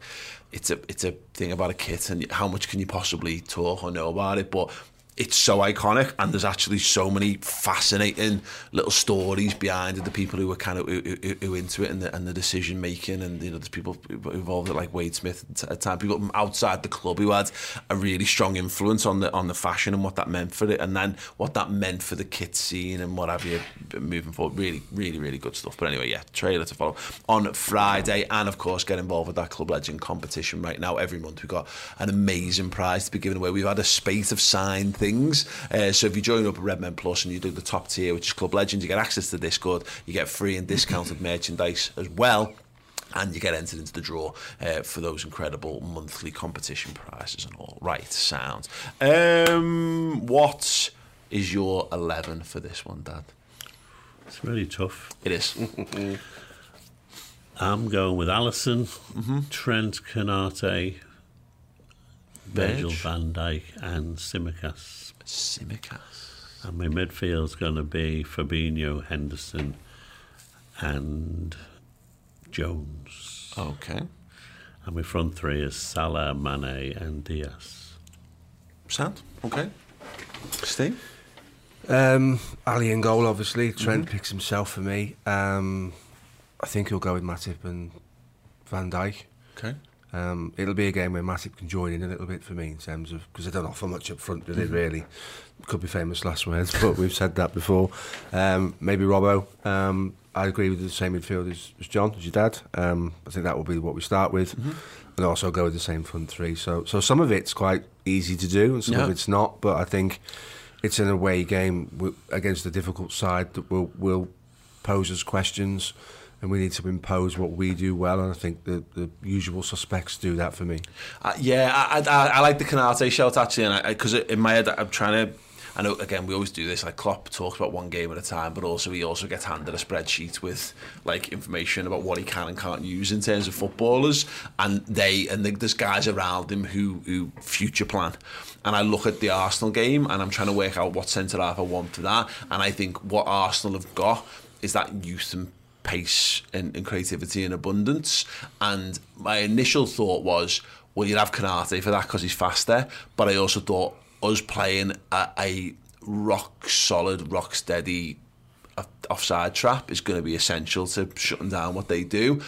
it's a it's a thing about a kit and how much can you possibly talk or know about it, but it's so iconic and there's actually so many fascinating little stories behind it the people who were kind of who, who, who into it and the, and the decision making and you know there's people involved like Wade Smith at time people outside the club who had a really strong influence on the on the fashion and what that meant for it and then what that meant for the kit scene and what have you moving forward. Really really really good stuff. But anyway yeah trailer to follow on Friday and of course get involved with that club legend competition right now every month. We've got an amazing prize to be given away. We've had a spate of signed things. Uh, so if you join up at Redmen Plus and you do the top tier, which is Club Legends, you get access to Discord, you get free and discounted merchandise as well and you get entered into the draw uh, for those incredible monthly competition prizes and all. Right, sounds. Um, what is your 11 for this one, Dad?
It's really tough.
It is.
I'm going with Alisson, mm-hmm. Trent Konate, Virgil van Dijk and Tsimikas.
Tsimikas.
And my midfield's going to be Fabinho, Henderson, and Jones.
Okay.
And my front three is Salah, Mane, and Diaz.
Sound okay. Steve.
Um, Ali in goal, obviously. Trent mm-hmm. picks himself for me. Um, I think he'll go with Matip and Van Dijk.
Okay.
Um, it'll be a game where Matip can join in a little bit for me in terms of because they don't offer much up front, do they? Mm-hmm. Really, could be famous last words, but we've said that before. Um, maybe Robbo. Um, I agree with the same midfield as, as John, as your dad. Um, I think that will be what we start with, mm -hmm. and also go with the same front three. So, so some of it's quite easy to do, and some yeah. of it's not. But I think it's an away game against a difficult side that will will pose us questions. And we need to impose what we do well. And I think the, the usual suspects do that for me.
Uh, yeah, I, I, I like the Konate shout actually, and because in my head I'm trying to. I know again we always do this. Like Klopp talks about one game at a time, but also he also gets handed a spreadsheet with like information about what he can and can't use in terms of footballers, and they and the, there's guys around him who who future plan. And I look at the Arsenal game and I'm trying to work out what centre half I want for that. And I think what Arsenal have got is that youth and pace and, and creativity in abundance. And my initial thought was, well, you'd have Konate for that because he's faster. But I also thought us playing a, a rock solid, rock steady offside trap is going to be essential to shutting down what they do.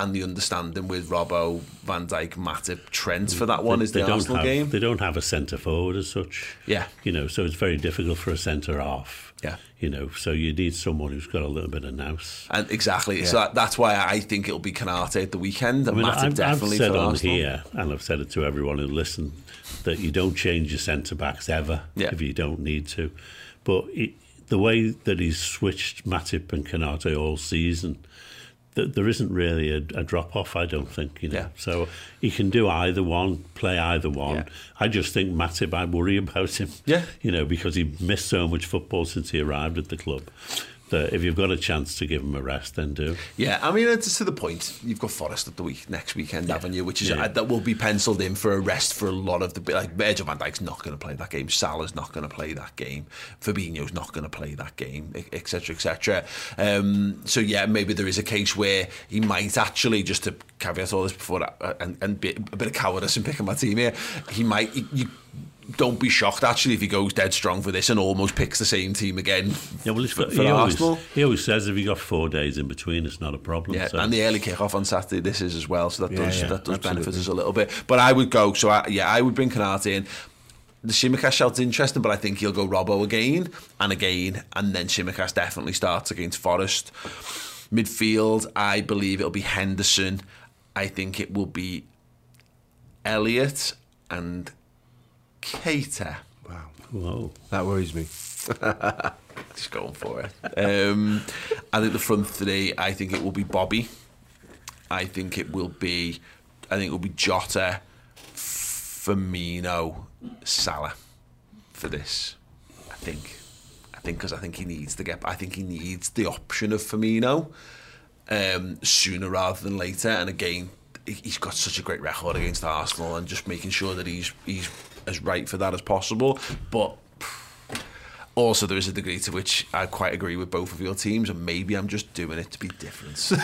And the understanding with Robbo, Van Dijk, Matip, Trent for that one they, is the Arsenal
have,
game.
They don't have a centre forward as such.
Yeah.
You know, so it's very difficult for a centre off
yeah.
You know, so you need someone who's got a little bit of nous.
And exactly. Yeah. So that, that's why I think it'll be Konate at the weekend. I mean,
I've,
definitely
I've said on
Arsenal.
here, and I've said it to everyone who listens, that you don't change your centre backs ever
yeah.
if you don't need to. But it, the way that he's switched Matip and Konate all season there isn't really a, a, drop off, I don't think. You know,
yeah.
so he can do either one, play either one. Yeah. I just think Matip, I worry about him.
Yeah,
you know, because he missed so much football since he arrived at the club that if you've got a chance to give him a rest, then do.
Yeah, I mean, it's to the point. You've got Forest at the week next weekend, yeah. haven't you? Which is yeah. uh, that will be penciled in for a rest for a lot of the like Virgil van Dijk's not going to play that game. Salah's not going to play that game. Fabinho's not going to play that game, etc., etc. Um, so yeah, maybe there is a case where he might actually just to caveat all this before uh, and, and be, a bit of cowardice in picking my team here. He might you don't be shocked actually if he goes dead strong for this and almost picks the same team again.
Yeah, well, for, for he, Always, he always says if you got four days in between, it's not a problem.
Yeah,
so.
and the early kick-off on Saturday, this is as well, so that yeah, does yeah, that does benefit us a little bit. But I would go, so I, yeah, I would bring Konate in. The Tsimikas shout's interesting, but I think he'll go Robbo again and again, and then Tsimikas definitely starts against Forest. Midfield, I believe it'll be Henderson. I think it will be Elliott and Keita.
Wow.
Whoa.
That worries me.
Just going for it. Um, I think the front three, I think it will be Bobby. I think it will be, I think it will be Jota, Firmino, Salah for this. I think. I think because I think he needs to get. I think he needs the option of Firmino um, sooner rather than later. And again, he- he's got such a great record against Arsenal, and just making sure that he's he's as right for that as possible. But also, there is a degree to which I quite agree with both of your teams, and maybe I'm just doing it to be different.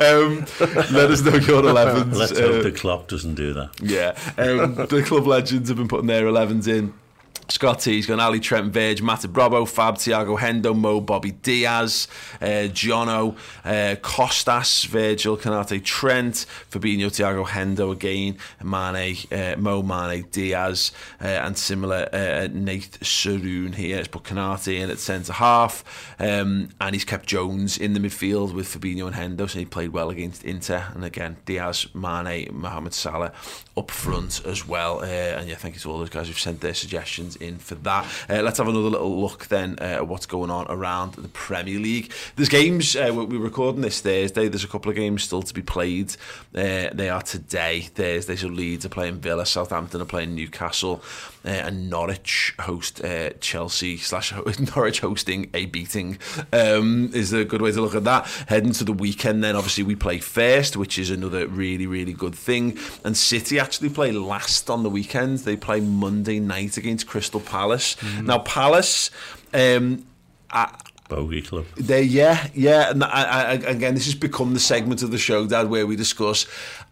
um, let us know your 11s.
Let's
Uh,
hope the Klopp doesn't do that.
yeah. Um, the club legends have been putting their 11s in. Scott T's gone Ali Trent Verge, Matt Bravo, Fab, Thiago Hendo, Mo, Bobby Diaz, uh, Jono, uh, Costas, Virgil, Konate, Trent, Fabinho, Thiago Hendo again, Mane, uh, Mo, Mane, Diaz, uh, and similar uh, Nate Saroon here. He's put Konate in at centre half, um, and he's kept Jones in the midfield with Fabinho and Hendo, so he played well against Inter. And again, Diaz, Mane, Mohamed Salah up front as well. Uh, and yeah, thank you to all those guys who've sent their suggestions in for that. Uh, let's have another little look then uh, at what's going on around the Premier League. There's games, uh, we- we're recording this Thursday, there's a couple of games still to be played. Uh, they are today, Thursday, so Leeds are playing Villa, Southampton are playing Newcastle, uh, and Norwich host uh, Chelsea, slash Norwich hosting a beating um, is a good way to look at that. Heading to the weekend then, obviously we play first, which is another really, really good thing. And City actually play last on the weekend. They play Monday night against Crystal Palace. Now, Palace... Um, I,
Bogey Club.
they, yeah, yeah, and I, I, again, this has become the segment of the show, Dad, where we discuss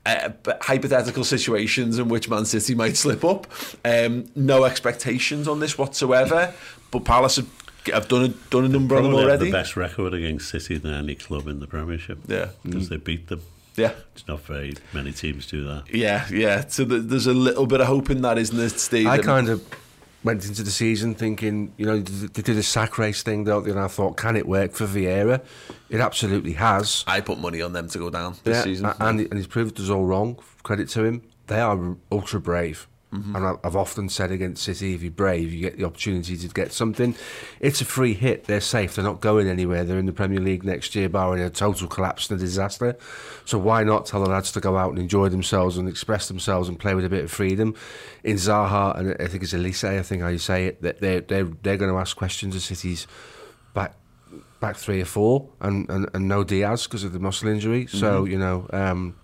uh, hypothetical situations in which Man City might slip up. Um, no expectations on this whatsoever, but Palace have, have done a, done a number on them
Probably have
already.
the best record against City than any club in the Premiership.
Yeah.
Because they beat them.
Yeah.
It's not very many teams do that.
Yeah, yeah. So th there's a little bit of hope in that, isn't there, Steve?
I kind of went into the season thinking, you know, they did a sack race thing, don't they? And I thought, can it work for Vieira? It absolutely has.
I put money on them to go down this
Yeah,
season.
and, and he's proved us all wrong. Credit to him. They are ultra brave.
Mm-hmm.
And I- I've often said against City, if you're brave, you get the opportunity to get something. It's a free hit. They're safe. They're not going anywhere. They're in the Premier League next year, barring a total collapse and a disaster. So why not tell the lads to go out and enjoy themselves and express themselves and play with a bit of freedom? In Zaha, and I think it's Olise, I think how you say it, that they're, they're, they're going to ask questions of City's back back three or four, and, and, and no Dias because of the muscle injury. So
Mm-hmm.
you know, um,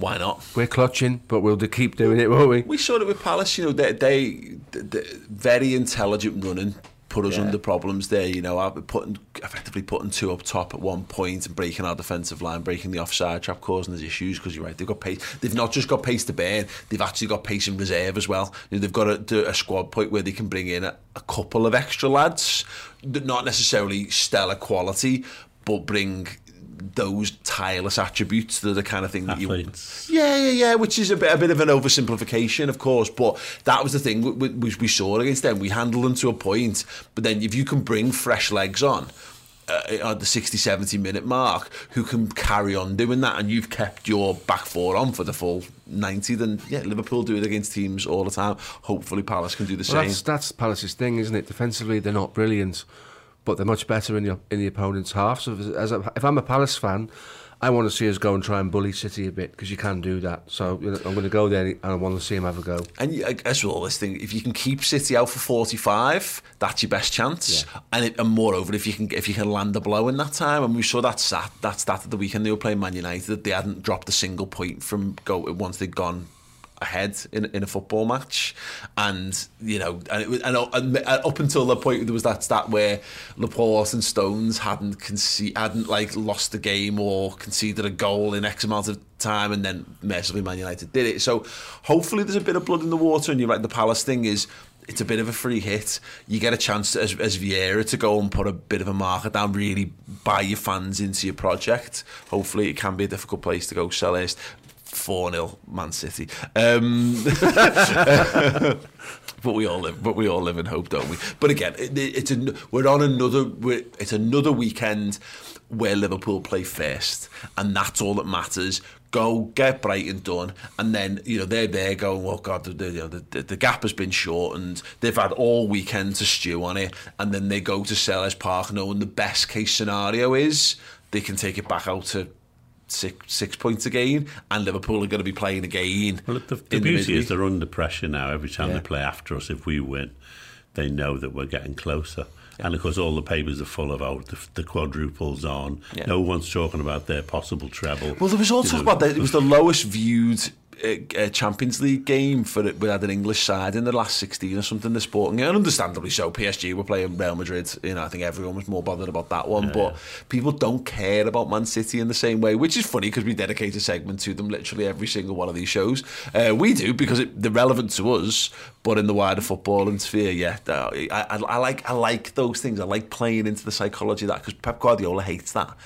Why not?
we're clutching, but we'll do keep doing it, won't we?
We saw it with Palace. You know, they, they, they very intelligent running put us
Yeah.
under problems there. You know, putting effectively putting two up top at one point and breaking our defensive line, breaking the offside trap, causing us issues. Because you're right, they've got pace. They've not just got pace to burn; they've actually got pace in reserve as well. You know, they've got a, a squad point where they can bring in a, a couple of extra lads, not necessarily stellar quality, but bring those tireless attributes that are the kind of thing that you
Athletes.
yeah, yeah, yeah. Which is a bit, a bit of an oversimplification, of course, but that was the thing we, we, we saw against them. We handled them to a point, but then if you can bring fresh legs on uh, at the 60, 70 minute mark, who can carry on doing that, and you've kept your back four on for the full 90, then yeah, Liverpool do it against teams all the time. Hopefully, Palace can do the
Well,
same.
that's that's Palace's thing, isn't it? Defensively, they're not brilliant, but they're much better in the in the opponent's half. So, as a, if I'm a Palace fan, I want to see us go and try and bully City a bit because you can do that. So you know, I'm going to go there and I want to see him have a go.
And I guess with all this thing, if you can keep City out for forty five, that's your best chance. And, it, and moreover, if you can if you can land a blow in that time, and we saw that sat that stat at the weekend they were playing Man United, they hadn't dropped a single point from go once they'd gone ahead in, in a football match and you know and, it was, and, and up until the point there was that stat where Laporte and Stones hadn't conce- hadn't like lost the game or conceded a goal in X amount of time and then mercifully Man United did it so hopefully there's a bit of blood in the water and you're right the Palace thing is it's a bit of a free hit. You get a chance as, as Vieira to go and put a bit of a marker down, really buy your fans into your project. Hopefully, it can be a difficult place to go. sell Selhurst, 4 0 Man City. Um, but we all live, but we all live in hope, don't we? But again, it, it's a, we're on another. We're, it's another weekend where Liverpool play first, and that's all that matters. Go get Brighton done, and then you know they're there going, "Well, God, the, the, you know, the, the gap has been shortened. They've had all weekend to stew on it, and then they go to Selhurst Park, knowing the best case scenario is they can take it back out to six six points again, and Liverpool are going to be playing again.
Well, the, the beauty
midweek.
is they're under pressure now every time
Yeah.
they play after us if we win. they know that we're getting closer. And of course, all the papers are full of oh, the, the quadruples on.
Yeah.
No one's talking about their possible treble.
Well, there was all talk about that. It was the lowest viewed uh, Champions League game for it. We had an English side in the last 16 or something. The Sporting, and understandably so. PSG were playing Real Madrid. You know, I think everyone was more bothered about that one. but people don't care about Man City in the same way, which is funny because we dedicate a segment to them literally every single one of these shows. Uh, we do because it, they're relevant to us, but in the wider footballing sphere, yeah, uh, I, I, I like I like those things. I like playing into the psychology of that because Pep Guardiola hates that.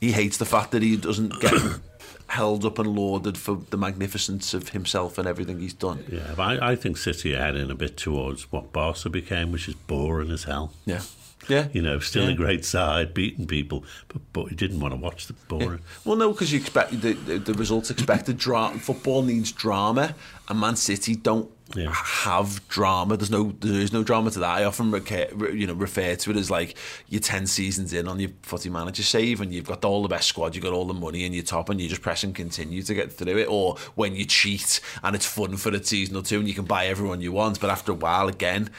He hates the fact that he doesn't get held up and lauded for the magnificence of himself and everything he's done.
Yeah, but I, I think City are heading a bit towards what Barca became, which is boring as hell.
Yeah. Yeah.
You know, still
Yeah.
a great side, beating people, but but you didn't want to watch the boring.
Well, no, because you expect the, the, the results expected. Dra- football needs drama, and Man City don't
Yeah.
have drama. There's no, there is no drama to that. I often, reca- re- you know, refer to it as like you're ten seasons in on your footy manager save, and you've got all the best squad, you've got all the money in your top, and you just press and continue to get through it. Or when you cheat and it's fun for a season or two, and you can buy everyone you want, but after a while, again,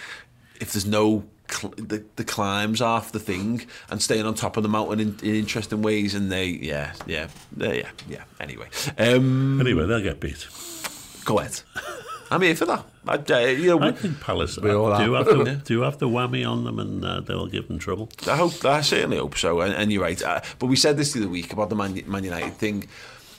if there's no cl- the, the climbs half the thing and staying on top of the mountain in, in interesting ways and they yeah yeah yeah yeah anyway um
Anyway, they'll get beat.
Go ahead I'm here for that I, uh, you know
I think Palace
We all
do
are.
have the, do have the whammy on them, and uh, they'll give them trouble.
I hope I certainly hope so and, and you're right uh, but we said this the other week about the Man, Man United thing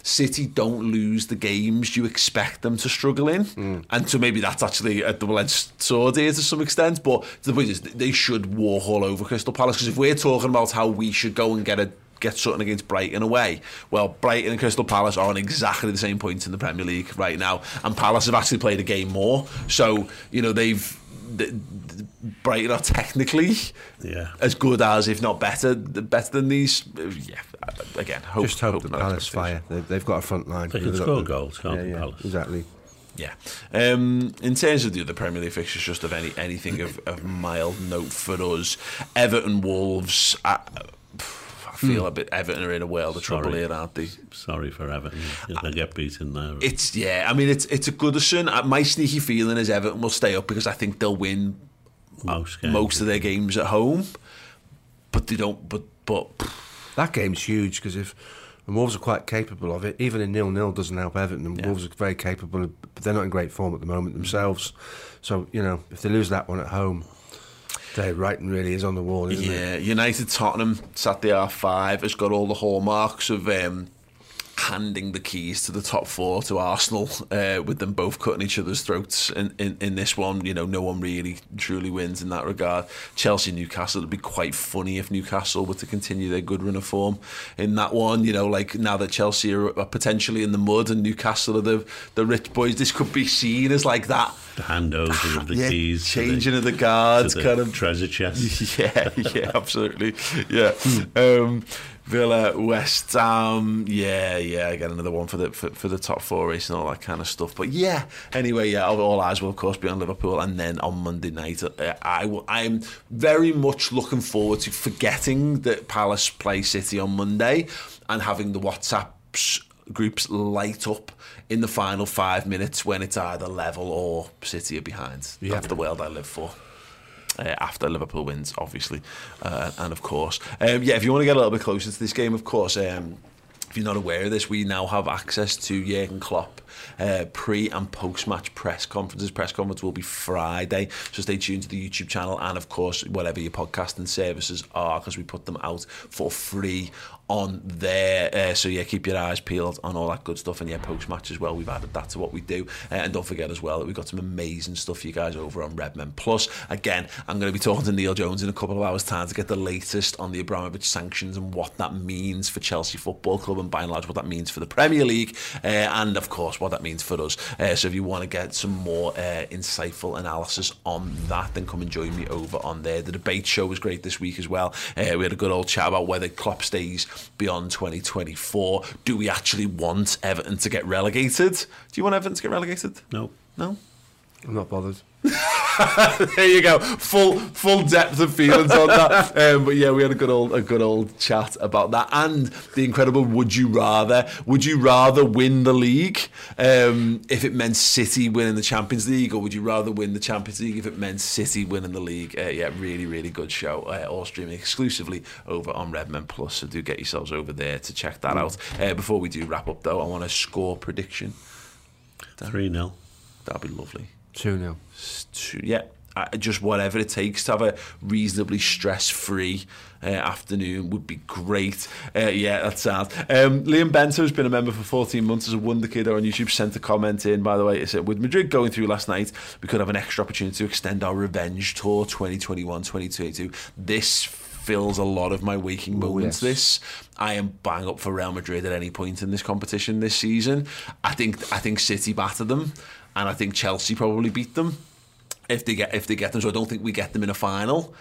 City don't lose the games you expect them to struggle in, and so maybe that's actually a double-edged sword here to some extent. But the point is, they should walk all over Crystal Palace because if we're talking about how we should go and get a get something against Brighton away, well, Brighton and Crystal Palace are on exactly the same points in the Premier League right now, and Palace have actually played a game more. So you know they've. The, the Brighton are technically
Yeah.
as good as, if not better, better than these. Yeah, again, hope,
Just hope, the Palace fire. They've, they've got a front line.
They can
They've got
score goals, can't
yeah, yeah,
Palace?
Exactly.
Yeah. Um, in terms of the other Premier League fixtures, just of any anything of, of mild note for us, Everton Wolves. I, I feel a bit Everton are in a world of trouble here, aren't they?
Sorry for Everton. They'll get beaten there.
It's yeah. I mean, it's it's a Goodison. Uh, My sneaky feeling is Everton will stay up because I think they'll win
most games.
most of their games at home, but they don't. But but
That game's huge because if and Wolves are quite capable of it, even a nil-nil doesn't help Everton. And
Yeah.
Wolves are very capable, of, but they're not in great form at the moment themselves. So you know, if they lose that one at home, their writing really is on the wall, isn't it?
Yeah, United Tottenham Saturday half five has got all the hallmarks of um, handing the keys to the top four to Arsenal, uh, with them both cutting each other's throats. In, in, in this one, you know, no one really truly wins in that regard. Chelsea Newcastle, it'd be quite funny if Newcastle were to continue their good run of form in that one. You know, like now that Chelsea are, are potentially in the mud and Newcastle are the the rich boys, this could be seen as like that.
the handover of the
yeah,
keys, to the-
changing of the guards,
the
kind of
treasure chest.
yeah, yeah, absolutely. Yeah. Um, Villa, West Ham, yeah, yeah. Again, another one for the for, for the top four race and all that kind of stuff. But yeah, anyway, yeah. All eyes will of course be on Liverpool, and then on Monday night, uh, I will, I am very much looking forward to forgetting that Palace play City on Monday and having the WhatsApps groups light up in the final five minutes when it's either level or City are behind.
Yeah.
That's the world I live for uh, after Liverpool wins, obviously, uh, and of course, um, yeah. If you want to get a little bit closer to this game, of course, um, if you're not aware of this, we now have access to Jurgen Klopp uh, pre and post match press conferences. Press conference will be Friday, so stay tuned to the YouTube channel and, of course, whatever your podcasting services are, because we put them out for free on there. Uh, so yeah, keep your eyes peeled on all that good stuff. And yeah, post match as well. We've added that to what we do. Uh, and don't forget as well that we've got some amazing stuff for you guys over on Redmen Plus. Again, I'm going to be talking to Neil Jones in a couple of hours' time to get the latest on the Abramovich sanctions and what that means for Chelsea Football Club and by and large what that means for the Premier League uh, and of course what that means for us. Uh, so if you want to get some more uh, insightful analysis on that, then come and join me over on there. The debate show was great this week as well. Uh, we had a good old chat about whether Klopp stays beyond 2024. Do we actually want Everton to get relegated? Do you want Everton to get relegated?
No.
No?
I'm not bothered.
there you go. Full full depth of feelings on that. Um, but yeah, we had a good old a good old chat about that and the incredible. Would you rather? Would you rather win the league um, if it meant City winning the Champions League, or would you rather win the Champions League if it meant City winning the league? Uh, yeah, really really good show. Uh, all streaming exclusively over on Redmen Plus. So do get yourselves over there to check that out. Uh, before we do wrap up though, I want a score prediction.
3 0.
That'd be lovely.
2 0.
yeah, just whatever it takes to have a reasonably stress-free uh, afternoon would be great. Uh, yeah, that's sad. Um, Liam Bento has been a member for 14 months as a wonder kid on YouTube. Sent a comment in, by the way. It said, with Madrid going through last night, we could have an extra opportunity to extend our revenge tour 2021-2022. This fills a lot of my waking moments.
yes.
This I am bang up for Real Madrid at any point in this competition this season. I think I think City battered them, and I think Chelsea probably beat them if they get if they get them. So I don't think we get them in a final.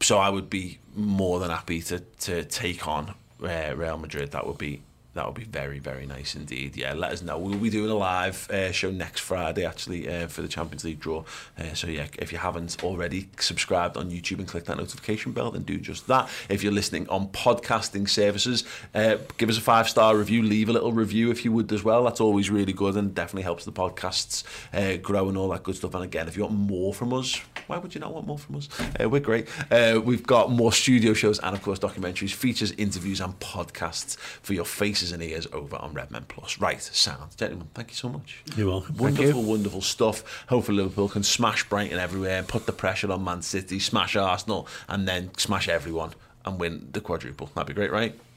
So I would be more than happy to to take on uh, Real Madrid. That would be that would be very very nice indeed. Yeah, let us know. We'll be doing a live uh, show next Friday actually uh, for the Champions League draw. Uh, so yeah, if you haven't already subscribed on YouTube and clicked that notification bell, then do just that. If you're listening on podcasting services, uh, give us a five star review. Leave a little review if you would as well. That's always really good and definitely helps the podcasts uh, grow and all that good stuff. And again, if you want more from us, why would you not want more from us? Uh, we're great. We've got more studio shows and, of course, documentaries, features, interviews, and podcasts for your faces and ears over on Redmen Plus. Right, sound. Gentlemen, thank you so much.
You're welcome.
Wonderful, wonderful stuff. Hopefully, Liverpool can smash Brighton everywhere, and put the pressure on Man City, smash Arsenal, and then smash everyone and win the quadruple. That'd be great, right? Right, Yeah. Bye.